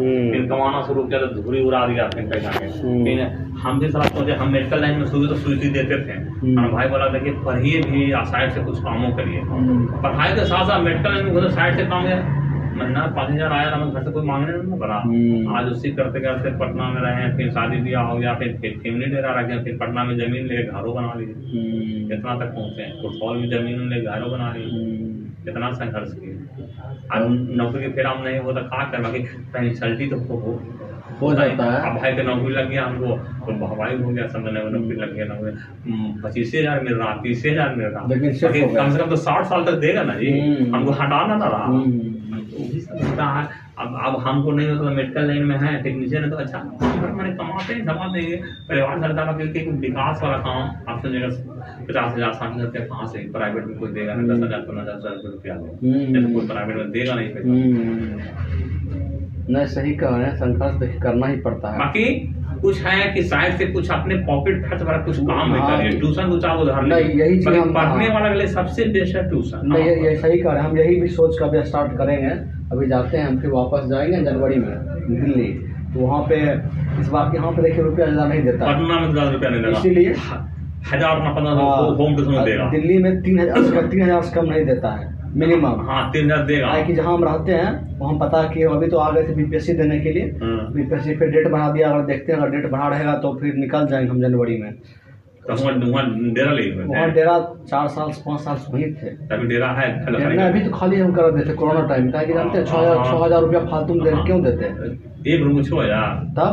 हम्म। फिर कमाना शुरू किया तो धूरी उड़ा दिया फिर पैसा के हम्म। फिर हम भी सारा सोचे हम मेडिकल लाइन में शुरू तो सुई देते थे हम्म। और भाई बोला देखिए पढ़िए भी और साइड से कुछ कामों करिए पढ़ाई के साथ साथ मेडिकल लाइन में साइड से काम है महीना पाँच हज़ार आया था घर से कोई मांगने नहीं पड़ा हम्म। आज उसी करते करते पटना में रहे फिर शादी ब्याह हो गया फिर फिर फैमिली डेरा रखे फिर पटना में ज़मीन लेके घरों बना लिए हम्म। कितना तक पहुँचे फुटबॉल में ज़मीन ले घरों बना लिए हम्म। कितना संघर्ष किए अब नौकरी के फेरा में नहीं होता कहा कर बाकी पेंसल्टी तो हो हो हो जाता है। अब भाई के नौकरी लग गया हमको तो भाई हो गया समझ नहीं नौकरी लग गया नौकरी। पच्चीस हज़ार मिल रहा तीस हज़ार मिल रहा। लेकिन। कम से कम तो साठ साल तक देगा ना जी। हम्म। हमको हटाना ना रहा। तो है अब अब हमको नहीं होता तो मेडिकल लाइन में है टेक्नीशियन है तो अच्छा मैंने कमाते हैं जमा देंगे परिवार है क्योंकि विकास वाला काम आप समझेगा पचास हज़ार साठ हज़ार रुपया कहाँ से प्राइवेट में कोई देगा नहीं दस हज़ार पंद्रह हज़ार रुपया हम्म। देगा तो कोई प्राइवेट में देगा नहीं पैसा। हम्म। नहीं सही कह रहे हैं संघर्ष देखिए करना ही पड़ता है। बाकी कुछ है कि शायद से कुछ अपने पॉकेट खर्च वाला कुछ काम हाँ। करिए। ट्यूशन दो चार उधार नहीं, यही चीज़ पढ़ने हाँ। वाला के लिए सबसे बेस्ट है ट्यूशन नहीं ये, ये सही कह रहे हैं हम यही भी सोच कर स्टार्ट करेंगे। अभी जाते हैं हम फिर वापस जाएँगे जनवरी में दिल्ली। तो वहाँ पे इस बार यहाँ पे देखिए रुपया ज़्यादा नहीं देता। पटना में दस रुपया नहीं देगा। इसीलिए हज़ार अपना पंद्रह हाँ, होम ट्यूशन देगा। दिल्ली में तीन हज़ार तीन हज़ार से कम नहीं देता है मिनिमम। हाँ तीन हज़ार देगा। कि जहाँ हम रहते हैं वहाँ पता कि अभी तो आ गए थे बीपीएससी देने के लिए। बीपीएससी फिर डेट बढ़ा दिया अगर देखते हैं अगर डेट बढ़ा रहेगा तो फिर निकल जाएँगे हम जनवरी में। तो वहाँ डेरा ले वहाँ डेरा चार साल पाँच साल वहीं थे। अभी डेरा है अभी तो खाली हम कर देते कोरोना टाइम में जानते हैं छः छः हज़ार रुपया फालतू में दे क्यों देते? हैं एक रूम छो हज़ार। तब?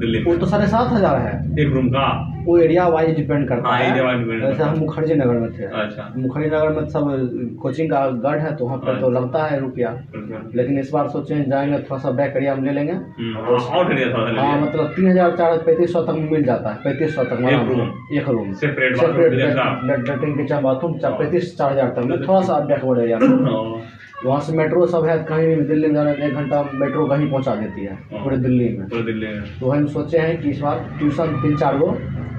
दिल्ली वो तो साढ़े सात हज़ार है। एक रूम का। वो एरिया वाइज डिपेंड करता हाँ, है। जैसे हम मुखर्जी नगर में थे। अच्छा। मुखर्जी नगर में सब कोचिंग का गढ़ है तो वहाँ पर तो लगता है रुपया। लेकिन इस बार सोचे हैं जाएँगे थोड़ा सा बैक एरिया में ले लेंगे। हम्म, हाँ मतलब तीन हज़ार चार पैंतीस सौ तक मिल जाता है। पैंतीस सौ तक एक? Room bathroom, kitchen latrine kitchen bathroom पैंतीस चार हज़ार तक। में थोड़ा सा बैकवर्ड एरिया हाँ, वहाँ से मेट्रो सब है कहीं भी दिल्ली में जाना एक घंटा मेट्रो कहीं पहुँचा देती है पूरे दिल्ली में। पूरे दिल्ली में। तो हम सोचे हैं कि इस बार ट्यूशन तीन चार गो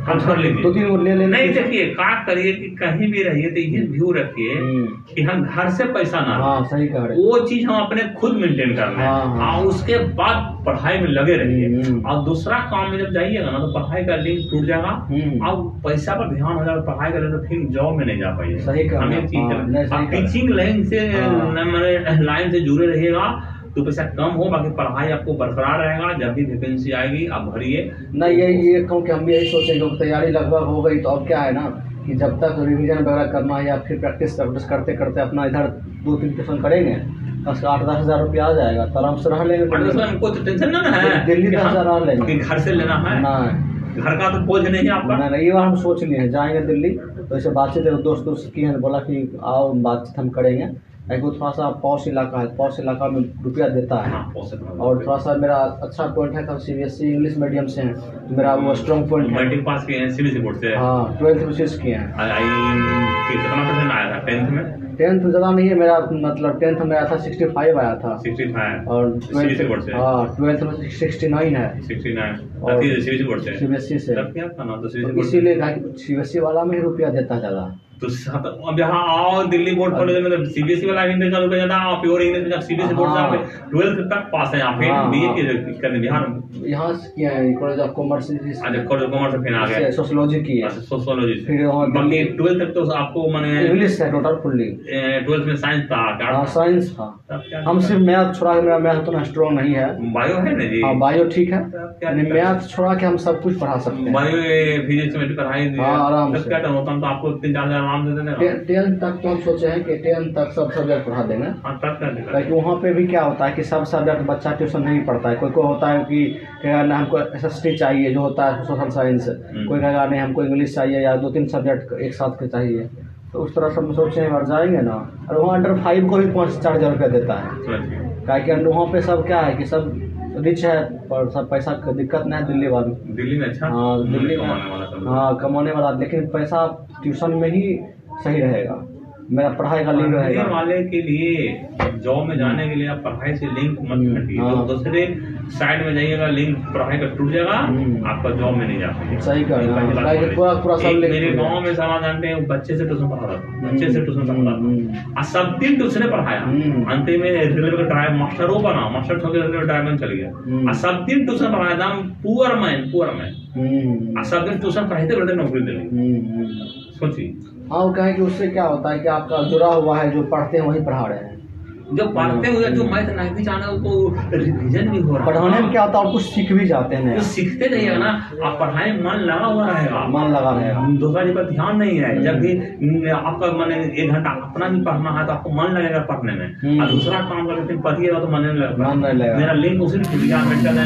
हम कर लेंगे। दो तीन ले लेंगे। नहीं देखिए का करिए कि कहीं भी रहिए तो ये व्यू रखिए हम्म, कि हम घर से पैसा ना हाँ सही कह रहे वो चीज़ हम अपने खुद मेंटेन कर रहे हाँ, हैं। हाँ। उसके बाद पढ़ाई में लगे रहिए। हम्म। और दूसरा काम में जब जाइएगा ना तो पढ़ाई का लिंक टूट जाएगा। हम्म। और पैसा पर ध्यान हो जाएगा पढ़ाई करें तो फिर जॉब में नहीं जा पाइए। हमें हाँ। टीचिंग लाइन से हाँ। लाइन से जुड़े रहिएगा। तो पैसा कम हो बाकी पढ़ाई आपको बरकरार रहेगा जब भी वैकेंसी आएगी आप भरिए। नहीं यही ये कहूँ कि हम भी यही सोचें कि तैयारी लगभग हो गई तो अब क्या है ना कि जब तक रिविजन वगैरह करना है या फिर प्रैक्टिस प्रैक्टिस करते करते अपना इधर दो तीन ट्यूशन करेंगे आठ दस हज़ार रुपया आ जाएगा तो आराम से रह लेंगे। हमको तो टेंशन ना ना है। दिल्ली दस हज़ार आ लेंगे। घर से लेना है? ना। घर का तो बोझ नहीं है आपका? ना ये बार हम सोच लिए हैं जाएँगे दिल्ली तो ऐसे बातचीत दोस्त दोस्त की है बोला कि आओ बातचीत हम करेंगे। एक वो थोड़ा सा पॉश इलाका है पॉश इलाका में रुपया देता है। हाँ, और थोड़ा सा मेरा अच्छा पॉइंट है कि C B S E English medium से हैं तो मेरा वो स्ट्रॉन्ग पॉइंट है। मैट्रिक पास किए हैं सीबीएसई बोर्ड से। हाँ ट्वेल्थ में विशेष किए हैं। कितना परसेंट आया था टेंथ में? टेंथ ज़्यादा नहीं है मेरा मतलब टेंथ में आया था सिक्सटी फाइव आया था। सिक्सटी फाइव और ट्वेल्थ से। हाँ ट्वेल्थ में सिक्सटी नाइन है। Sixty nine C. B S E से। से। इसीलिए सी बी एस ई वाला में ही रुपया देता है ज़्यादा। तो अब यहाँ आओ दिल्ली बोर्ड कॉलेज में सीबीएसई वाला हिंदी का रुपया ज़्यादा आप प्योर इंग्लिश में सीबीएसई बोर्ड से आप ट्वेल्थ तक पास है यहाँ पे हाँ, बीए हाँ। की करने बिहार में। यहाँ से किया है कॉलेज ऑफ़ कॉमर्स अच्छा कॉलेज कॉमर्स फिर आ गए सोशोलॉजी की है। सोशियोलॉजी फिर वहाँ बाकी ट्वेल्थ तक तो आपको मैंने इंग्लिश है टोटल फुल्ली ट्वेल्थ में साइंस था हाँ साइंस था। हम सिर्फ़ मैथ छोड़ा के मेरा मैथ उतना स्ट्रॉन्ग नहीं है। बायो है ना जी? हाँ बायो ठीक है। मैथ छोड़ा के हम सब कुछ पढ़ा सकते हैं। बायो फिजिक्स में पढ़ाई हाँ, आराम से। क्या होता हम तो आपको तीन चार आराम से देना टेंथ तक तो हम सोचे हैं कि टेंथ तक सब सब्जेक्ट पढ़ा देंगे। हाँ ताकि वहाँ पे भी क्या होता है कि सब सब्जेक्ट बच्चा ट्यूशन नहीं पढ़ता है। कोई कोई होता है कि कहेगा ना हमको एस एस टी चाहिए जो होता है सोशल साइंस कोई कहेगा नहीं हमको इंग्लिश चाहिए या दो तीन सब्जेक्ट एक साथ के चाहिए। तो उस तरह से हम सोचे हैं और जाएँगे ना। और वहाँ अंडर फाइव को भी पाँच चार हज़ार रुपया देता है। क्या कि अंडर वहाँ पे सब क्या है कि सब रिच है पर सब पैसा का दिक्कत नहीं है दिल्ली वाले दिल्ली में अच्छा? हाँ दिल्ली में। हाँ कमाने वाला लेकिन पैसा ट्यूशन में ही सही रहेगा। मेरा पढ़ाई का लिंक रहेगा। वाले के लिए जॉब में जाने के लिए आप पढ़ाई से लिंक मत हम्म, हटिए हाँ। तो दूसरे साइड में जाइएगा लिंक पढ़ाई का टूट जाएगा हम्म। आपका जॉब में नहीं जा पाएगा। सही हैं, हाँ, पढ़ाई सब मेरे गाँव में साला जानते हैं बच्चे से ट्यूशन पढ़ा था। बच्चे से ट्यूशन पढ़ा था। हम्म, सब दिन ट्यूशन पढ़ाया। हम्म। अंत में रेलवे का ड्राइव मास्टर वो बना। मास्टर छोड़ रेलवे ड्राइव में चल गया। हम्म। सब दिन ट्यूशन पढ़ाया था। Poor man poor man hmm, सब दिन ट्यूशन पढ़ाते पढ़ाते नौकरी दे ली हम्म, हम्म। सोचिए। हाँ वो कहें कि उससे क्या होता है कि आपका जुड़ा हुआ है जो पढ़ते हैं वही पढ़ा रहे हैं। जो पढ़ते हुए जो मैथ नहीं भी जाना उसको रिवीजन भी हो रहा है। पढ़ाने में क्या होता है और कुछ सीख भी जाते हैं। सीखते रहिएगा ना आप पढ़ाई मन लगा हुआ रहेगा। मन लगा रहेगा। दूसरा जी पर ध्यान नहीं है जब भी आपका मैंने एक घंटा अपना भी पढ़ना है तो आपको मन लगेगा पढ़ने में। हम्म। और दूसरा काम करके फिर पढ़िएगा तो मन नहीं लगेगा। मन नहीं लगेगा। मेरा लिंक उसी टूट गया मेडिकल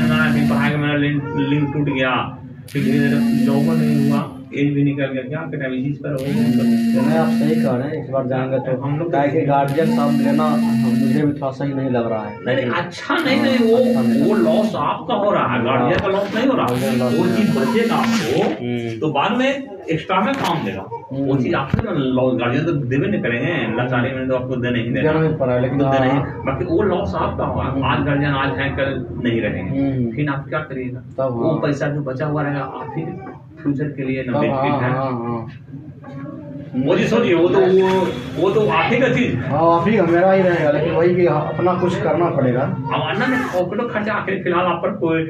पढ़ाई का मेरा लिंक लिंक टूट गया। फिर धीरे धीरे जॉब नहीं हुआ। एज भी निकल गया। क्या करें इस पर हो नहीं आप सही कह रहे हैं इस बार जाएँगे तो हम लोग- क्या है गार्जियन साहब लेना मुझे भी थोड़ा सही नहीं लग रहा है। नहीं अच्छा नहीं नहीं वो वो लॉस आपका हो रहा है गार्जियन का लॉस नहीं हो रहा। वो चीज़ बचेगा हम्म। आपको तो बाद में एक्स्ट्रा में काम देगा। हम्म। वो चीज़ आपसे गार्जियन तो देवे नहीं करेंगे लाचारी में तो आपको दे नहीं देना। देना पड़ा है, लेकिन तो देना ही। हाँ। बाकी वो लॉस आपका होगा। हम्म। आज गार्जियन आज है कल नहीं रहेंगे। हम्म। फिर आप क्या करिएगा? वो हाँ। पैसा जो बचा हुआ रहेगा आप ही फ्यूचर के लिए ना हाँ बेनिफिट है। हाँ हाँ वो जी सोचिए वो तो वो वो तो आप ही का चीज़। हाँ आप ही मेरा ही रहेगा लेकिन वही कि अपना कुछ करना पड़ेगा। अब अन्ना में पॉकेटो खर्चा आखिर फ़िलहाल आप पर कोई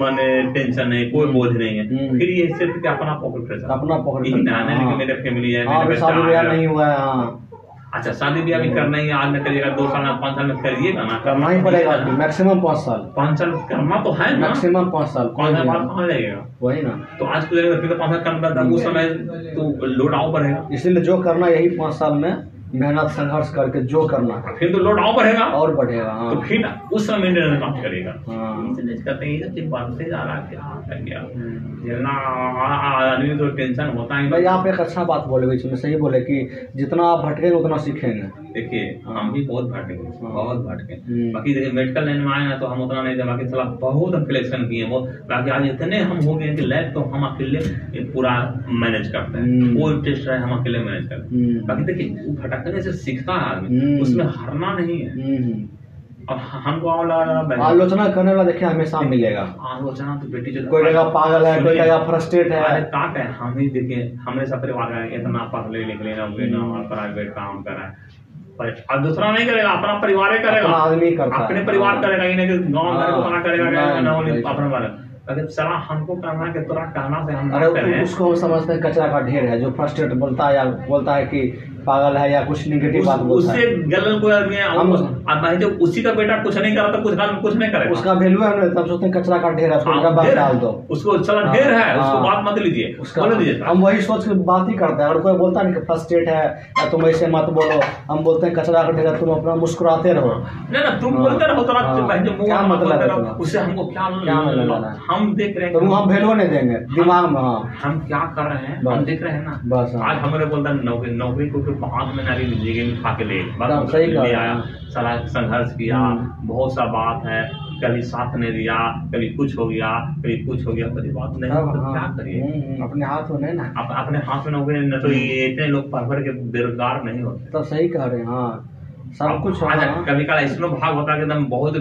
माने टेंशन नहीं कोई बोझ नहीं है। हम्म। फिर ये सिर्फ़ कि अपना पॉकेट खर्चा अपना पॉकेट खर्चा, है हाँ। कि मेरे फैमिली है हाँ मेरे। नहीं हुआ है हाँ। अच्छा शादी ब्याह भी करना ही है, आज में करिएगा दो साल पाँच साल में करिएगा ना करना ही पड़ेगा मैक्सिमम पाँच साल। पाँच साल करना तो है मैक्सिमम पाँच साल पाँच साल बाद कहाँ जाएगा? वही ना। तो आज को जाएगा फिर तो पाँच साल करना उस समय तो लोड आओ बढ़ेगा। इसीलिए जो करना यही पाँच साल में मेहनत संघर्ष करके जो करना है। फिर तो लोड और बढ़ेगा। और बढ़ेगा तो हाँ फिर उस समय निर्णय काम करेगा। हाँ। हैं है है आदमी तो टेंशन होता है भाई आप एक अच्छा बात बोले बीच में सही बोले कि जितना आप भटकेंगे उतना सीखेंगे। देखिए हम भी बहुत भटके बहुत भटके हम्म। बाकी देखिए मेडिकल लाइन में आए हैं तो हम उतना नहीं थे बाकी साला बहुत हम कलेक्शन किए वो। बाकी आज इतने हम हो गए कि लैब तो हम अकेले पूरा मैनेज करते हैं। हम्म। कोई टेस्ट रहे हम अकेले मैनेज करते हैं। हम्म, बाकी देखिए वो भटकने से सीखता है आदमी हम्म। उसमें हारना नहीं है। हम्म, अब हमको आलोचना करने वाला देखिए हमेशा मिलेगा। आलोचना तो बेटी जो कोई जगह पागल है कोई जगह फ्रस्ट्रेट अरे है का है हम ही देखिए हमने सब परिवार का इतना पढ़ ले लिख लेना ना प्राइवेट काम करा है। अब दूसरा नहीं करेगा अपना परिवार ही करेगा। आदमी करता अपने परिवार करेगा ही नहीं गाँव घर को हाँ, मना करेगा ना। अपना वाला। अगर साला हमको करना है कि तोरा कहना से हम अरे उसको समझते हैं कचरा का ढेर है जो फ्रस्ट्रेट बोलता है या बोलता है कि पागल है या कुछ निगेटिव बात बोलता उससे गलत कोई आदमी हम- भाई जो उसी का बेटा कुछ नहीं करा तो कुछ काम कुछ नहीं करेगा। उसका वैल्यू है ना तब सोचते हैं कचरा का ढेर है उसको हाँ, डाल दो। उसको चला हाँ, ढेर है उसको हाँ। बात मत लीजिए उसका हम वही सोच के बात ही करते हैं। और कोई बोलता नहीं कि फ्रस्ट्रेट है या तुम ऐसे मत बोलो हम बोलते हैं कचरा का ढेर है तुम अपना मुस्कुराते रहो। नहीं ना तुम बोलते रहो तो मुँह क्या मतलब है उससे हमको क्या क्या मतलब है? हम देख रहे हैं तो कि वो हम वैल्यू नहीं देंगे दिमाग में हम क्या कर रहे हैं हम देख रहे हैं ना। बस। आज हमारे बोलता है नौकरी नौकरी को फिर हाथ में नारी लीजिएगा नहीं खा के ले। बस हाँ, सही ले आया। हाँ। सारा संघर्ष किया। हम्म। बहुत सा बात है। कभी साथ नहीं दिया कभी कुछ हो गया कभी कुछ हो गया कभी बात नहीं। अब तो हाँ, क्या करिए? हम्म, अपने हाथ में ना। अपने हाथ में नौकरी न तो ये इतने लोग पढ़ पढ़ के बेरोजगार नहीं होते। तो सही कह रहे हैं हाँ। सब कुछ हाँ, कभी कल ऐसा भाग होता है कि एकदम बहुत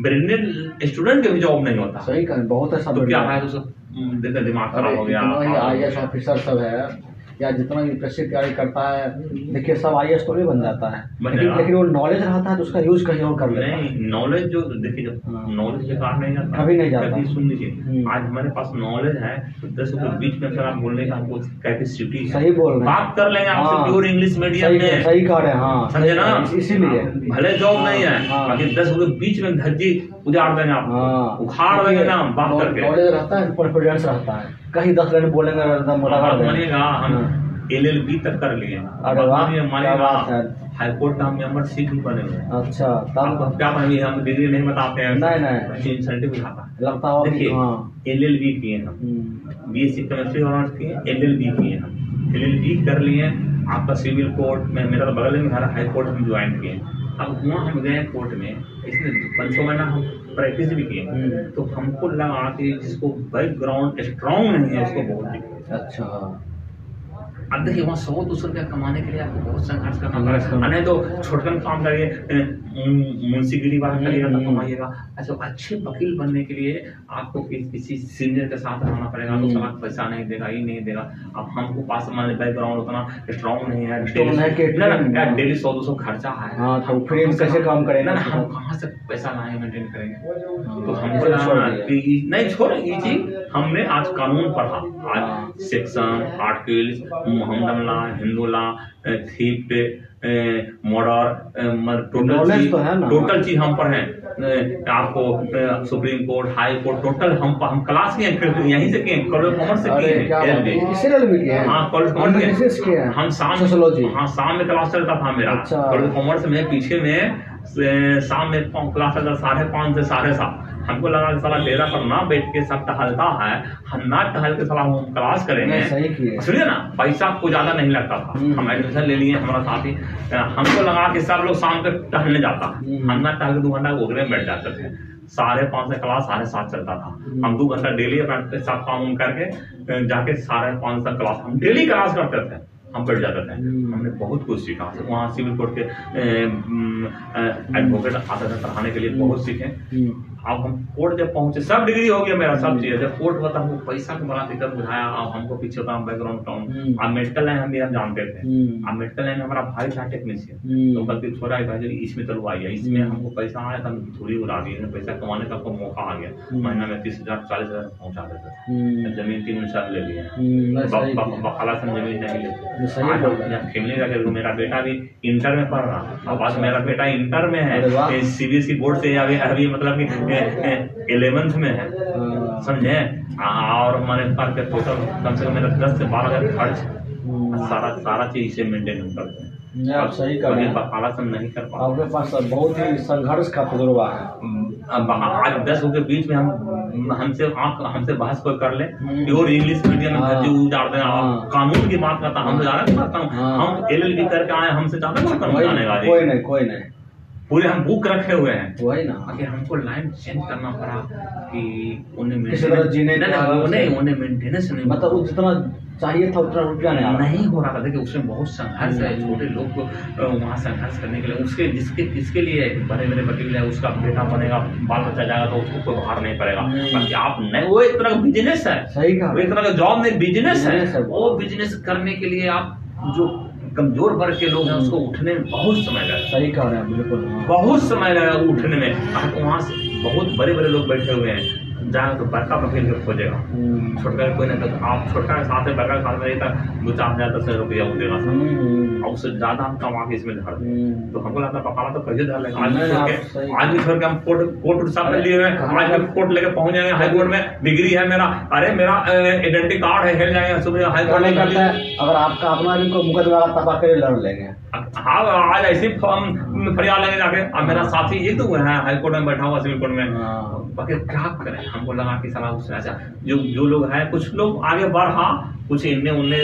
ब्रिलियंट स्टूडेंट के भी जॉब नहीं होता। सही कह हैं, बहुत ऐसा तो क्या है तो हम्म, दिमाग खराब हो गया जितना ही हाँ, आई एस ऑफिसर सब है। या जितना भी यूपीएससी तैयारी करता है देखिए सब आई एस तो नहीं बन जाता है। लेकिन लेकिन वो नॉलेज रहता है तो उसका यूज़ कहीं और कर लेता है। नहीं नॉलेज जो देखिए जब। नॉलेज के कारण नहीं जाता कभी नहीं जाता। सुन लीजिए हम्म। आज हमारे पास नॉलेज है तो दस के बीच में अगर आप बोलने का हमको कैपेसिटी सही बोल रहे बात कर लेंगे आपसे। प्योर इंग्लिश मीडियम में। सही कह रहे हैं हाँ। समझे ना? इसीलिए। भले जॉब नहीं है हाँ। बाकी दस के बीच में धज्जी उजाड़ देंगे आप। हाँ। उखाड़ देंगे ना बात करके। नॉलेज रहता है कॉन्फिडेंस रहता है। कहीं दस लाइन बोलेंगे। मानिएगा हम हाँ। एल एल बी तक कर लिए है। हाई कोर्ट का हम मेंबरशिप भी बने हुए हैं। अच्छा क्या बने हम डिग्री नहीं बताते हैं नहीं, नहीं। इंसेंटिव उठाता है। लगता हो देखिए हाँ। एल एल बी किए हम। हम्म, B S C chemistry honours किए एल एल बी किए हम एल एल बी कर लिए आपका सिविल कोर्ट में मेरा तो बगल में घर हाई कोर्ट में ज्वाइन किए अब वहाँ हम गए कोर्ट में इसमें पाँच महीना हम प्रैक्टिस भी किए। हम्म। तो हमको लगा कि जिसको बैकग्राउंड स्ट्रांग नहीं है उसको बहुत अच्छा। अब देखिए वहाँ सौ दो सौ रुपया कमाने के लिए आपको बहुत संघर्ष करना पड़ेगा। नहीं तो छोटकन काम करिए मुंशीगिरी वाला करिएगा तो हम्म। कमाइएगा। अच्छा अच्छे वकील बनने के लिए आपको कि, किसी सीनियर के साथ रहना पड़ेगा तो हम्म। पैसा नहीं देगा ये नहीं देगा। अब हमको पास मान बैकग्राउंड उतना स्ट्रॉन्ग नहीं है है डेली सौ दो सौ खर्चा है। हाँ तो फ्री कैसे काम करेंगे ना हम कहाँ से पैसा लाएँगे मेंटेन करेंगे? तो हमको नहीं छोड़ ये चीज़ हमने आज कानून पढ़ा। आज section articles Mohammedan law Hindu law theft murder total चीज़ तो टोटल चीज़ हम पढ़े आपको supreme court high court total हम हम क्लास किए फिर यहीं से किए कॉलेज कॉमर्स से किए हैं। है। में किए हैं। हाँ कॉलेज कॉमर्स हम शाम हाँ शाम में क्लास चलता था मेरा। अच्छा। कॉलेज कॉमर्स में पीछे में शाम में क्लास चलता साढ़े पाँच से साढ़े सात। हमको लगा कि साला डेरा पर ना बैठ के सब टहलता है हम ना टहल के साला हम क्लास करेंगे। सुनिए ना पैसा आपको ज़्यादा नहीं लगता था हम्म। हम एडमिशन ले लिए हमारा साथी हमको लगा कि सब लोग शाम के टहलने जाता हम्म। हम ना टहल के दो घंटा ओगरे में बैठ जाते थे साढ़े पाँच से क्लास साढ़े सात चलता था हम्म। हम दो घंटा डेली अपना साथ काम करके जाके साढ़े पाँच तक क्लास हम डेली क्लास करते थे हम बैठ जाते थे। हम्म। हमने बहुत कुछ सीखा। वहाँ सिविल कोर्ट के एडवोकेट आते थे पढ़ाने के लिए बहुत सीखे। हम्म, अब हम कोर्ट जब पहुँचे सब डिग्री हो गया मेरा सब हम्म। चीज़। जब कोर्ट हुआ तो हमको पैसा का बड़ा दिक्कत बुझाया। अब हमको पीछे होता बैकग्राउंड टाउन हम्म। अब मेडिकल लाइन हम भी हम जानते थे। हम्म, अब मेडिकल लाइन हमारा भाई था टेक्नीशियन हम्म। तो थोड़ा ही भाई इसमें चलो आई है इसमें हम्म। हमको पैसा आया तो हम थोड़ी उड़ा दी। पैसा कमाने का आपको मौका आ गया। हम्म। महीना में तीस हज़ार चालीस हज़ार पहुँचा देते हम्म, ज़मीन तीन साल ले लिए। हम्म। बकाला से ज़मीन नहीं लेते। आज जाके हम रहे हैं। यहाँ फैमिली रह मेरा बेटा भी इंटर में पढ़ रहा अब आज। मेरा बेटा इंटर में है सी बी है सीबीएसई बोर्ड से अभी अभी मतलब कि इलेवेंथ में है। हाँ, समझे? और मैंने पढ़ के टोटल कम से कम मेरा दस से बारह हज़ार खर्च। हम्म। सारा सारा चीज़ इसे मेंटेन करते हैं। आप सही कर रहे हैं नहीं कर पा आपके पास तो बहुत ही संघर्ष का तजुर्बा है आज दस के बीच में हम हमसे आप हमसे बहस कोई कर ले हम्म। प्योर इंग्लिश मीडियम में हाँ। जो उजाड़ दें हाँ। कानून की बात करता हम ज़्यादा नहीं करता हूँ हाँ। हम एल एल बी करके आए हमसे ज़्यादा कोई नहीं कोई नहीं पूरे हम बुक रखे हुए हैं। वही ना। आगे हमको लाइन चेंज करना पड़ा कि उन्हें जीने नहीं, का नहीं, उन्हें उन्हें मेंटेनेंस नहीं मतलब वो जितना चाहिए था उतना रुपया नहीं नहीं हो रहा था। देखिए उसमें बहुत संघर्ष है। छोटे लोग को वहाँ संघर्ष करने के लिए। उसके जिसके किसके लिए बड़े बड़े वकील है उसका बेटा बनेगा बाल बच्चा जाएगा तो उसको कोई भार नहीं पड़ेगा। बाकी आप नहीं वो एक तरह का बिज़नेस है। सही कहा। एक तरह का जॉब नहीं बिज़नेस है। वो। बिज़नेस करने के लिए आप जो कमज़ोर वर्ग के लोग हैं उसको उठने में बहुत समय लगा। सही कह रहे हैं बिल्कुल हाँ। बहुत समय लगा उठने में। वहाँ से बहुत बड़े बड़े लोग बैठे हुए हैं। जाएगा तो बड़का वकील को खोजेगा हम्म, छोटका कोई नहीं तो आप छोटका के साथ में बड़का के साथ में रहता दो चार हज़ार दस हज़ार रुपया देगा सब हम्म, और उससे ज़्यादा हम कमा के इसमें धर हम्म। तो हमको लगता है पकाला तो कैसे धर लेगा। आज भी छोड़ के के हम कोर्ट कोर्ट उठ साथ लिए हुए हैं। आज भी कोर्ट लेके पहुँच जाएँगे हाई कोर्ट में। डिग्री है मेरा। अरे मेरा आइडेंटिटी कार्ड है हिल जाएँगे सुबह हाई कोर्ट में अगर आपका अपना भी कोई मुकदमा का तपा करे लड़ लेंगे। हाँ आज ऐसे फॉर्म फरियाद लेने जाके। अब मेरा साथी ये तो है हाई कोर्ट में बैठा हुआ सिविल कोर्ट में। हाँ। बाकी क्या करें? हमको लगा कि साला उससे अच्छा जो जो लोग हैं कुछ लोग आगे बढ़ा कुछ इनने उनने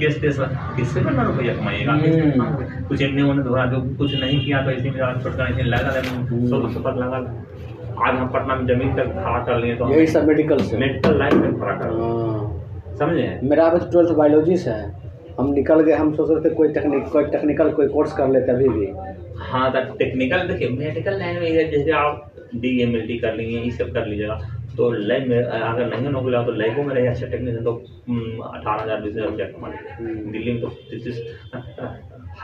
केस टेस किससे करना रुपया कमाइएगा। हम्म। कुछ इनने उन्हें धोरा जो कुछ नहीं किया तो इसी में छोटका नहीं लगा लेकिन सौ दो सौ लगा। आज हम पटना में ज़मीन तक खड़ा कर लिए तो यही सब मेडिकल मेडिकल लाइन में खड़ा कर। हाँ। समझे? मेरा ट्वेल्थ बायोलॉजी से है। हम निकल गए हम सोच रहे थे कोई टेक्निक कोई टेक्निकल कोई कोर्स कर लेते अभी भी। हाँ तो टेक्निकल देखिए मेडिकल लाइन में जैसे आप डी एम एल टी कर लिए ये सब कर लीजिएगा। तो लैब में अगर नहीं नौकरी लगा तो लैबों में रहे अच्छे टेक्नीशियन तो अठारह हज़ार बीस हज़ार रुपया कमा हम्म। दिल्ली में तो तीस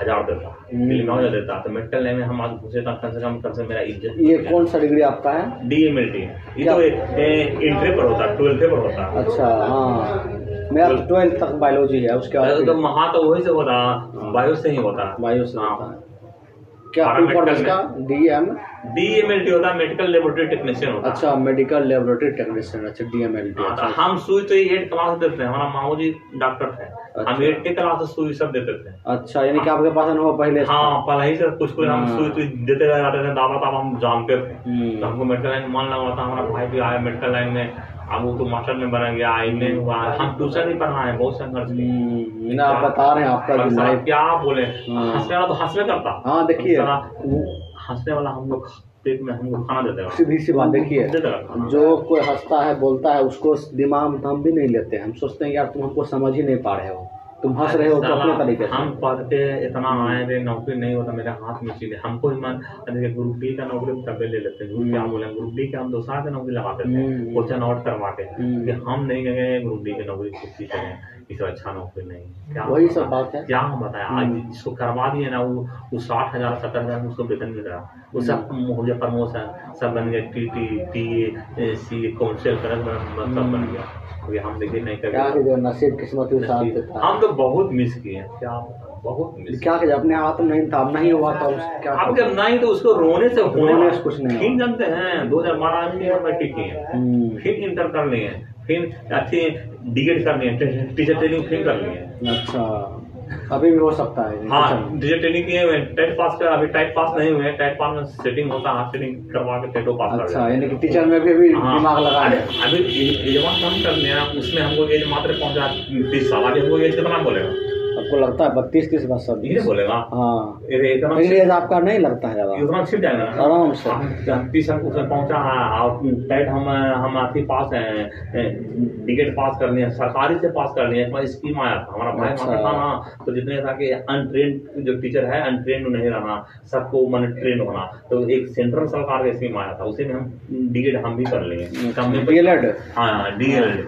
हज़ार देता हम्म। दिल्ली में हज़ार देता तो मेडिकल लाइन में हम आज घुसे तो कम से कम कम से मेरा इज़्ज़त ये कौन सा डिग्री आपका है? डी एम एल टी ये तो इंट्री पर होता है ट्वेल्थ पर होता। है अच्छा हाँ। मेरा तो ट्वेल्थ तक बायोलॉजी है उसके बाद तो वहाँ तो वही से होता बायो से ही होता। बायो से हाँ। होता क्या इसका? D M D M L T होता है मेडिकल लेबोरेटरी टेक्नीशियन होता। अच्छा मेडिकल लेबोरेटरी टेक्नीशियन अच्छा डी एम एल हाँ, तो हम सुई तो एट क्लास देते हैं हमारा मामू जी डॉक्टर थे। हम अच्छा। एट के क्लास सुई सब देते थे। अच्छा यानी कि आपके पास अनुभव पहले हाँ पहले ही से कुछ कुछ हम हाँ। सुई तुई देते रह जाते थे दावा तावा हम जानते थे। हम्म। तो हमको मेडिकल लाइन मन लगा था हमारा भाई भी आया मेडिकल लाइन में। अब वो तो मास्टर में बना गया इनमें हुआ हम ट्यूशन है बहुत संघर्ष किए। हम्म, आप बता रहे हैं आपका क्या बोले हाँ। हंसने वाला तो हंसने करता हाँ, देखिए। हंसने वाला हम लोग पेट में हमको खाना दे देगा सीधी सी बात देखिए। जो कोई हंसता है बोलता है उसको दिमाग हम भी नहीं लेते हम सोचते हैं यार तुम हमको समझ ही नहीं पा रहे हो तुम हंस रहे हो तो अपने तरीके से हम पढ़ के इतना आए थे नौकरी नहीं होता मेरे हाथ में चीज़ें। हमको ही मन देखिए ग्रुप डी का नौकरी तब ले लेते हैं। क्या बोले ग्रुप डी के हम दो साल की नौकरी लगाते थे हम्म। क्वेश्चन आउट करवाते हैं हम्म। कि हम नहीं गए ग्रुप डी की नौकरी किसी करें? इससे अच्छा नौकरी नहीं क्या वही सब बात है। क्या हम बताएँ? आज जिसको करवा दिए ना वो वो साठ हज़ार सत्तर हज़ार में उसको वेतन मिल रहा। वो सब हो गया प्रमोशन सब बन गया T T T A C council सब बन गया। अभी हम देखिए नहीं कर नसीब किस्मत के हम तो बहुत मिस किए क्या बहुत मिस क्या कीजिए अपने हाथ में नहीं था नहीं हुआ था क्या अब जब नहीं तो उसको रोने से होने। से कुछ नहीं जानते हैं। दो हज़ार बारह में मैट्रिक किए हम्म, फिर इंटर कर लिए फिर अच्छी डिग्री कर लिए टीचर ट्रेनिंग फिर कर लिए अच्छा अभी भी हो सकता है हाँ टीचर ट्रेनिंग किए हुए टेट पास कर अभी टेट पास नहीं हुए टेट पास में सेटिंग होता है सेटिंग करवा के टेटो पास कर अच्छा यानी कि टीचर में भी अभी हाँ, दिमाग लगा है। अभी एजवा कम कर लिया उसमें हमको एज मात्र पहुँचा तीस साल आगे हमको एज कितना बोलेगा? आपको लगता है बत्तीस तीस बस सब ये बोलेगा। हाँ। ये आपका नहीं लगता है ज़्यादा छिप जाएगा आराम से। तीस उसमें पहुँचा है टेट हम हम अथी पास है डिगेट पास कर लिए सरकारी से पास कर लिए पर स्कीम आया था हमारा भाई अच्छा। था ना तो जितने था कि अनट्रेन जो टीचर है अनट्रेन नहीं रहना सबको मन ट्रेन होना। तो एक सेंट्रल सरकार का स्कीम आया था उसी में हम डिगेट हम भी कर में डीएलएड हाँ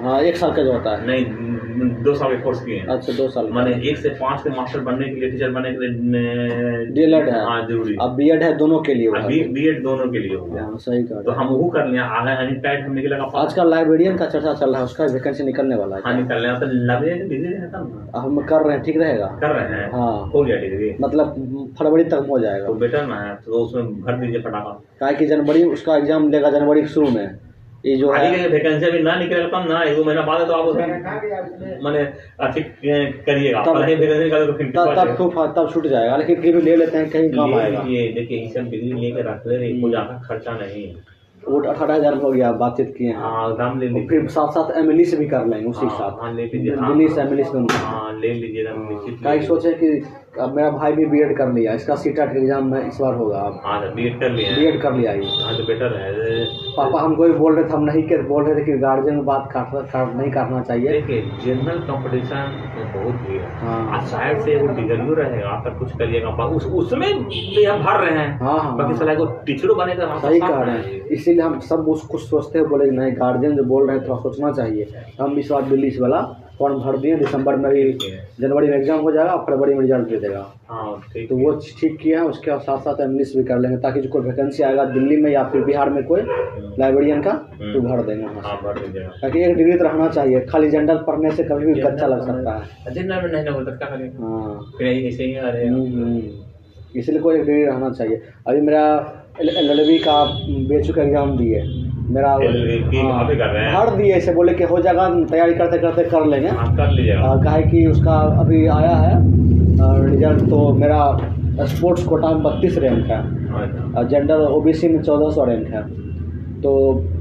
हाँ एक साल का जो होता है। नहीं दो साल के कोर्स किए हैं। अच्छा दो साल मैंने एक से पाँच के मास्टर बनने के लिए टीचर बनने के लिए डीएलएड है। हाँ ज़रूरी। अब बीएड है दोनों के लिए अभी है। बी एड दोनों के लिए हो गया। हाँ सही कहा। तो हम वो कर लिया आगे यानी टाइट हम निकलेगा आजकल लाइब्रेरियन का चर्चा चल रहा है उसका वैकेंसी निकलने वाला है। हाँ निकल रहे हैं तो लगे तो बिज़ी रहता ना। हम कर रहे हैं ठीक रहेगा। कर रहे हैं। हाँ। हो गया डिग्री मतलब फरवरी तक हो जाएगा। तो बेटर ना है तो उसमें भर दीजिए फटाफट। काहे कि जनवरी उसका एग्ज़ाम लेगा जनवरी के शुरू में। ये जो है के वैकेंसी अभी ना निकलेगा तब ना एक दो महीना बाद है तो आप उसमें मैंने अच्छी करिएगा। तब- वैकेंसी निकाले तो फिर तब तब खूब तब छूट जाएगा लेकिन फिर भी ले लेते हैं कहीं काम आएगा। ये देखिए ये सब डिग्री लेके रख ले रहे को ज़्यादा खर्चा नहीं है। वो अठारह हज़ार हो गया बातचीत किए हैं। हाँ दाम ले लीजिए। फिर साथ साथ एमएलई से भी कर लेंगे उसी के हाँ, साथ। हाँ, ले लीजिए। हाँ। दिल्ली से से हाँ ले लीजिए एकदम निश्चित का सोचे कि अब मेरा भाई भी बीएड कर लिया इसका सीटेट एग्ज़ाम में इस बार होगा अब। हाँ बी एड कर लिए हैं। बीएड कर लिया हाँ। तो बेटर है। पापा हमको भी बोल रहे थे हम नहीं कर बोल रहे थे कि गार्जियन में बात काट काट नहीं काटना चाहिए। देखिए जनरल कंपटीशन बहुत भीड़ है। हाँ। आज से वो डिग्रियो रहेगा तब कुछ करिएगा उस उसमें भी हम भर रहे हैं। हाँ हाँ। बाकी साला को टीचरों बनेगा सही कह रहे हैं। इसीलिए हम सब कुछ सोचते हैं बोले नहीं गार्जियन जो बोल रहे हैं थोड़ा सोचना चाहिए। हम इस बार दिल्ली से वाला फॉर्म भर दिए? दिसंबर में भी जनवरी में एग्ज़ाम हो जाएगा फरवरी में रिज़ल्ट दे देगा। हाँ तो वो ठीक किया है उसके साथ साथ इंग्लिश भी कर लेंगे ताकि जो कोई वैकेंसी आएगा दिल्ली में या फिर बिहार में कोई लाइब्रेरियन का तो भर देंगे हाँ ताकि एक डिग्री तो रहना चाहिए खाली जनरल पढ़ने से कभी भी कच्चा लग सकता है। जनरल में नहीं हाँ हम्म, हम्म। इसलिए कोई एक डिग्री रहना चाहिए। अभी मेरा एल एल का बी एच का एग्ज़ाम दिए मेरा हर हाँ, दिए ऐसे बोले कि हो जाएगा तैयारी करते करते कर लेंगे। हाँ कर लीजिएगा। कहा है कि उसका अभी आया है रिज़ल्ट तो मेरा स्पोर्ट्स कोटा में बत्तीस रैंक है। जेंडर और जनरल ओबीसी में चौदह सौ रैंक है। तो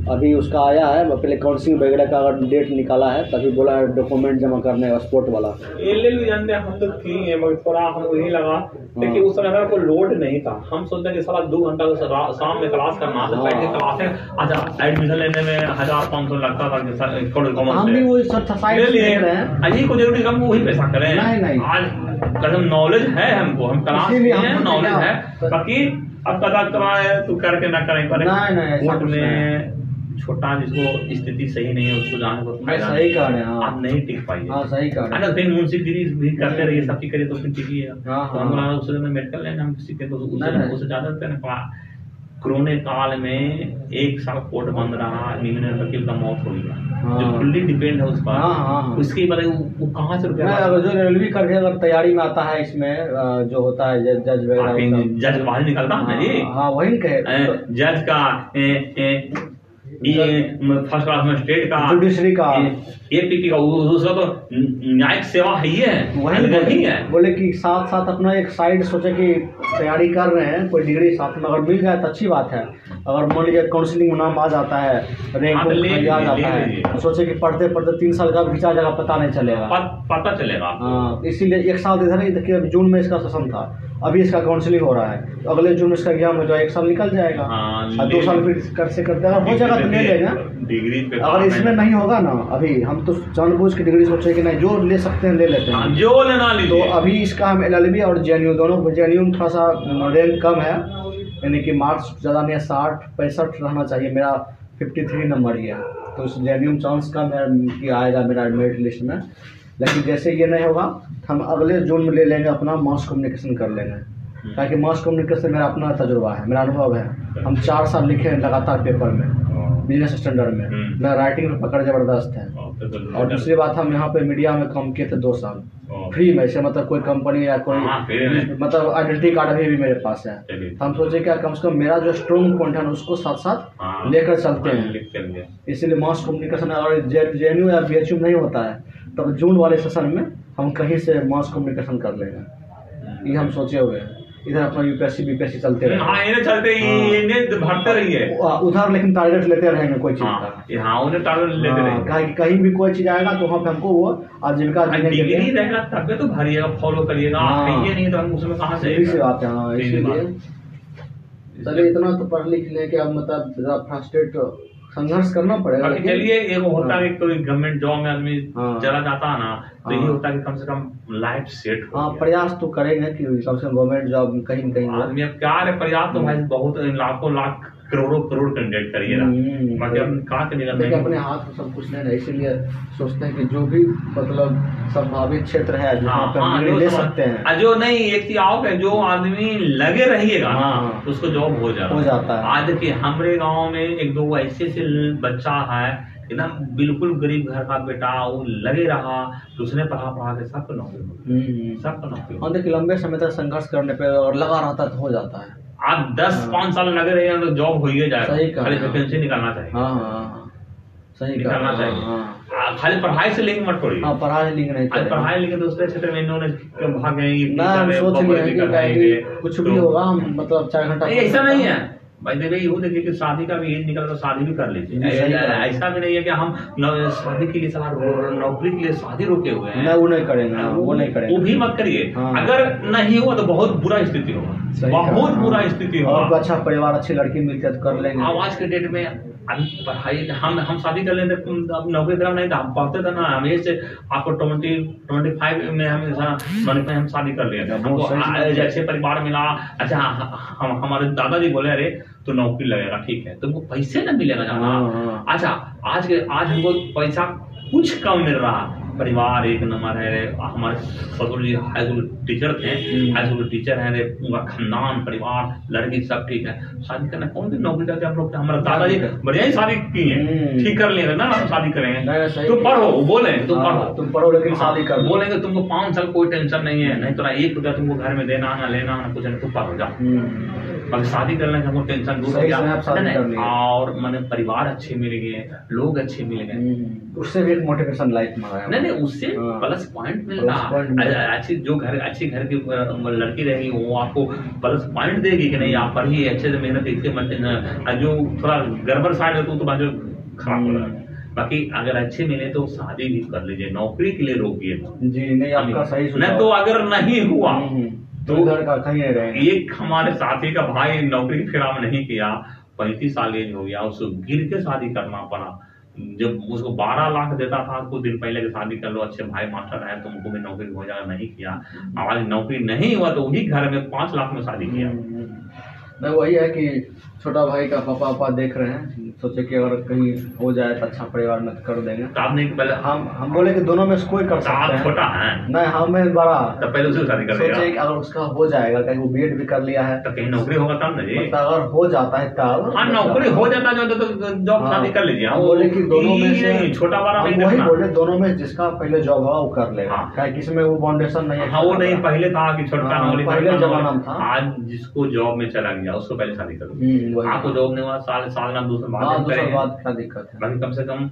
अभी उसका आया है पहले काउंसिलिंग वगैरह का अगर डेट निकाला है तभी बोला है डॉक्यूमेंट जमा करने का स्पोर्ट वाला। एल एल जानते हैं हम तो किए मगर थोड़ा हम वही लगा। देखिए उस समय कोई लोड नहीं था। हम सोचते कि साला दो घंटा तो शाम में क्लास करना तो बैठ के क्लास अच्छा एडमिशन लेने में हज़ार पाँच सौ लगता था हम भी वही सब ले रहे हैं। अजी को ज़रूरी हम वही पैसा करें। नहीं, नहीं। आज कदम नॉलेज है हमको। हम क्लास हैं नॉलेज है। बाकी अब कदा कराए तो करके ना करें पर वोट में छोटा जिसको स्थिति सही नहीं है उसको जाने को सही कह रहे हैं आप हाँ नहीं टिक पाइए हाँ। सही कह रहे हैं। अगर फिर मुंशीगिरी भी करते रहिए सब चीज़ करिए तो फिर ठीक ही है। हाँ तो हमारा हम लोग उस समय मेडिकल लाइन हम के तो उससे ज़्यादा कोरोना काल में एक साल कोर्ट बंद रहा नीलम वकील का मौत हो गया। हाँ। जो फुल्ली डिपेंड है उस पर हाँ, हाँ, हाँ। उसके बाद वो, वो कहाँ से रुपया जो रेलवे करके अगर तैयारी में आता है इसमें जो होता है जज जज वगैरह जज बाहर निकलता है ना जी? हाँ, हाँ वही कहे। जज का फ़र्स्ट क्लास मजिस्ट्रेट का जुडिशरी का एपीपी का उसका तो न्यायिक सेवा है ही है। वही अलग ही। बोले, कि साथ साथ अपना एक साइड सोचे कि तैयारी कर रहे हैं कोई डिग्री साथ में अगर मिल जाए तो अच्छी बात है। अगर मान लीजिए काउंसलिंग में नाम आ जाता है रैंक हाँ, तो ले आ जाता है। तो सोचे कि पढ़ते पढ़ते तीन साल का खिंचा जाएगा पता नहीं चलेगा। पता चलेगा हाँ इसीलिए एक साल इधर ही देखिए जून में इसका सेशन था। अभी इसका काउंसलिंग हो रहा है। तो अगले जून इसका एग्ज़ाम हो जाएगा एक साल निकल जाएगा। हाँ, और दो साल फिर कर से करते अगर हो जाएगा तो ले लेगा डिग्री पे अगर इसमें नहीं होगा ना अभी हम तो जानबूझ की डिग्री सोचे कि नहीं जो ले सकते हैं ले लेते हाँ, हैं जो लेना तो अभी इसका हम एलएलबी और जेएनयू दोनों जे में थोड़ा सा रैंक कम है। यानी कि मार्क्स ज़्यादा नहीं है साठ पैंसठ रहना चाहिए। मेरा फिफ्टी थ्री नंबर ही है। तो इस जे चांस कम है कि आएगा मेरा मेरिट लिस्ट में। लेकिन जैसे ये नहीं होगा तो हम अगले जून में ले लेंगे अपना मास कम्युनिकेशन कर लेंगे। ताकि मास कम्युनिकेशन मेरा अपना तजुर्बा है मेरा अनुभव है। हम चार साल लिखे हैं लगातार पेपर में बिज़नेस स्टैंडर्ड में। हम्म। मेरा राइटिंग में पकड़ ज़बरदस्त है। और दूसरी बात हम यहाँ पे मीडिया में काम किए थे दो साल। फ्री में से मतलब कोई कंपनी या कोई हाँ। मतलब आइडेंटिटी कार्ड अभी भी मेरे पास है। हम सोचे क्या कम से कम मेरा जो स्ट्रॉन्ग पॉइंट है उसको साथ साथ हाँ। लेकर चलते हैं इसीलिए मास कम्युनिकेशन अगर जे एन या बी नहीं होता है। तब जून वाले सेशन में हम कहीं से मास कम्युनिकेशन कर लेंगे। ये हम सोचे हुए हैं। इधर अपना यूपीएससी बीपीएससी चलते हाँ रहे इन्हें चलते ही हाँ। इन्हें भरते रहिए। उधर लेकिन टारगेट लेते रहेंगे कोई चीज़ का हाँ ये हाँ उन्हें टारगेट लेते हाँ, रहेंगे। कहीं कहीं भी कोई चीज़ आएगा तो वहाँ पे हमको वो आजीविका हाँ, के लिए रहेगा तब तो भरिएगा फॉलो करिएगा। हाँ। ये नहीं तो हम उसमें कहाँ से बात है हाँ इसीलिए। चलिए इतना तो पढ़ लिख लें कि अब मतलब ज़रा फ्रस्ट्रेट संघर्ष करना पड़ेगा चलिए एक होता हाँ। है कि कोई गवर्नमेंट जॉब में आदमी हाँ। चला जाता है ना तो ये हाँ। होता है कि कम से कम लाइफ सेट हो हाँ प्रयास तो करेंगे कि कम से कम गवर्नमेंट जॉब कहीं कहीं आदमी अब क्या है प्रयास तो भाई बहुत लाखों लाख करोड़ों करोड़ कैंडिडेट करिएगा हम्म, बाकी करिएगा देखिए नहीं अपने हाथ में सब कुछ नहीं है इसीलिए सोचते हैं कि जो भी मतलब संभावित क्षेत्र है जहाँ हाँ, पे हाँ, ले सकते हैं जो नहीं एक चीज़ आओ कि जो आदमी लगे रहिएगा ना हाँ। उसको जॉब हो जाता हो जाता है। आज देखिए हमारे गाँव में एक दो ऐसे ऐसे बच्चा है एकदम बिल्कुल गरीब घर का बेटा वो लगे रहा तो उसने पढ़ा पढ़ा के सबको नौकरी हो गई हम्म। सबको नौकरी हो हाँ देखिए लंबे समय तक संघर्ष करने पे और लगा रहता है तो हो जाता है। आप दस पाँच साल लगे रहे तो जॉब हो ही। हाँ। जाएगा। खाली वैकेंसी निकालना चाहिए। हाँ हाँ हाँ। सही निकालना हाँ, चाहिए। हाँ। खाली पढ़ाई से लिंक मत छोड़िए। हाँ पढ़ाई लिंक नहीं खाली पढ़ाई लिखे दूसरे क्षेत्र में इन्होंने भाग है, हैं कहीं कुछ भी तो- होगा हम मतलब चार घंटा ऐसा नहीं है। भाई देखिए यू देखिए कि शादी का भी एज निकल तो शादी भी कर लीजिए। जी, ऐसा भी नहीं है कि हम शादी के लिए सलाह नौकरी के लिए शादी रोके हुए हैं। वो नहीं करेंगे हाँ, वो नहीं करेंगे। वो भी मत करिए। हाँ। अगर नहीं हुआ तो बहुत बुरा स्थिति होगा। बहुत हाँ। बुरा स्थिति और होगा अच्छा परिवार अच्छी लड़की मिलती है तो कर लेंगे। आज के डेट में पढ़ाई हम हम शादी कर लेते अब नौकरी करा नहीं था हम पढ़ते थे ना हमें से आपको ट्वेंटी ट्वेंटी फाइव में हम ट्वेंटी फाइव हम शादी कर लिए थे जैसे हमको है। परिवार मिला अच्छा हम हमारे दादाजी बोले अरे तो नौकरी लगेगा ठीक है तुमको पैसे ना मिलेगा जाना हाँ। अच्छा आज के आज हमको पैसा कुछ कम मिल रहा परिवार एक नंबर है रे। हमारे ससुर जी हाई स्कूल टीचर थे। हम्म। हाई स्कूल टीचर हैं रे। उनका खानदान परिवार लड़की सब ठीक है। शादी करना कौन सी नौकरी करते हम लोग? हमारे दादाजी बढ़िया ही शादी की है। हम्म। ठीक कर लिए ना हम शादी करेंगे तुम पढ़ो बोले तुम हाँ, पढ़ो। तुम पढ़ो लेकिन शादी कर। बोलेंगे तुमको पाँच साल कोई टेंशन नहीं है। नहीं तो ना एक रुपया तुमको घर में देना ना लेना ना कुछ नहीं तुम पढ़ो जाओ। हम्म। शादी करने से हमको टेंशन दूर हो गया नहीं, नहीं। और मैंने परिवार अच्छे मिल गए लोग अच्छे मिल गए हम्म। उससे भी एक मोटिवेशन लाइफ में आया नहीं नहीं उससे हाँ। प्लस पॉइंट मिलता पॉइंट मिलता। अच्छी जो घर अच्छी घर की लड़की रहेगी वो आपको प्लस पॉइंट देगी कि नहीं आप पढ़िए अच्छे से मेहनत मत जो थोड़ा गड़बड़ साइड है तो बाजू खराब हो हम्म। जाएगा बाकी अगर अच्छे मिले तो शादी भी कर लीजिए नौकरी के लिए रोकिए जी नहीं आपका सही नहीं तो अगर नहीं हुआ हम्म। तो एक हमारे साथी का भाई नौकरी की फिराम नहीं किया पैंतीस साल एज हो गया उसको गिर के शादी करना पड़ा। जब उसको बारह लाख देता था कुछ दिन पहले कि शादी कर लो अच्छे भाई मास्टर है तुमको भी नौकरी हो जाएगा नहीं किया। आज नौकरी नहीं हुआ तो वही घर में पाँच लाख में शादी किया। हम्म। नहीं वही है कि छोटा भाई का पापा पापा देख रहे हैं। सोचे कि अगर कहीं हो जाए तो अच्छा परिवार में तो कर देंगे। तो आपने पहले हम हम बोले कि दोनों में से कोई कर तो सकते हैं। छोटा है। नहीं हम हमें बड़ा तो पहले उसे शादी कर सोचे कि अगर उसका हो जाएगा कहीं वो बीएड भी कर लिया है। तो कहीं नौकरी होगा तब ना जी। मतलब अगर हो जाता है तब। हाँ नौकरी हो जाता जो तो जॉब हाँ। शादी कर लीजिए। हम बोले कि दोनों में से छोटा बड़ा वही बोले दोनों में जिसका पहले जॉब होगा वो कर लेगा। हाँ। क्या किसी में वो फाउंडेशन नहीं है हाँ वो नहीं पहले था कि छोटा हाँ, पहले जमाना में था। आज जिसको जॉब में चला गया उसको पहले शादी कर। हम्म, आपको जॉब नहीं हुआ साल साल ना दूसरा हाँ बात दिक्कत है। कम से कम।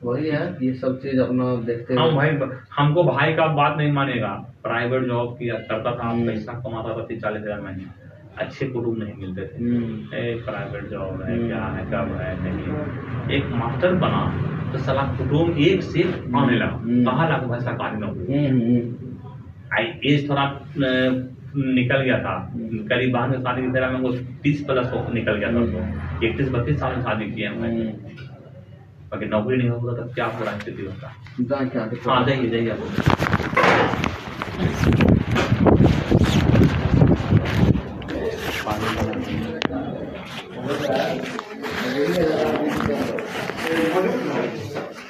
तो वही है ये सब चीज़ अपना देखते हम भाई हमको भाई का बात नहीं मानेगा। प्राइवेट जॉब किया करता था हम्म। पैसा कमाता था तीस चालीस हज़ार महीने। अच्छे कुटुंब नहीं मिलते थे। हम्म, प्राइवेट जॉब है हम्म। क्या है कब है नहीं। एक मास्टर बना तो साला कुटुंब एक से आने लगा। हम्म। कहाँ लगा भाई सरकारी नौकरी हम्म, हम्म, आई एज थोड़ा निकल गया था। करीब बाद में शादी की तरह मेरे को तीस प्लस निकल गया था। इकतीस बत्तीस साल में शादी किया हमने। बाकी नौकरी नहीं होगा तो क्या पूरा स्थिति होता है हाँ जाइए जाइए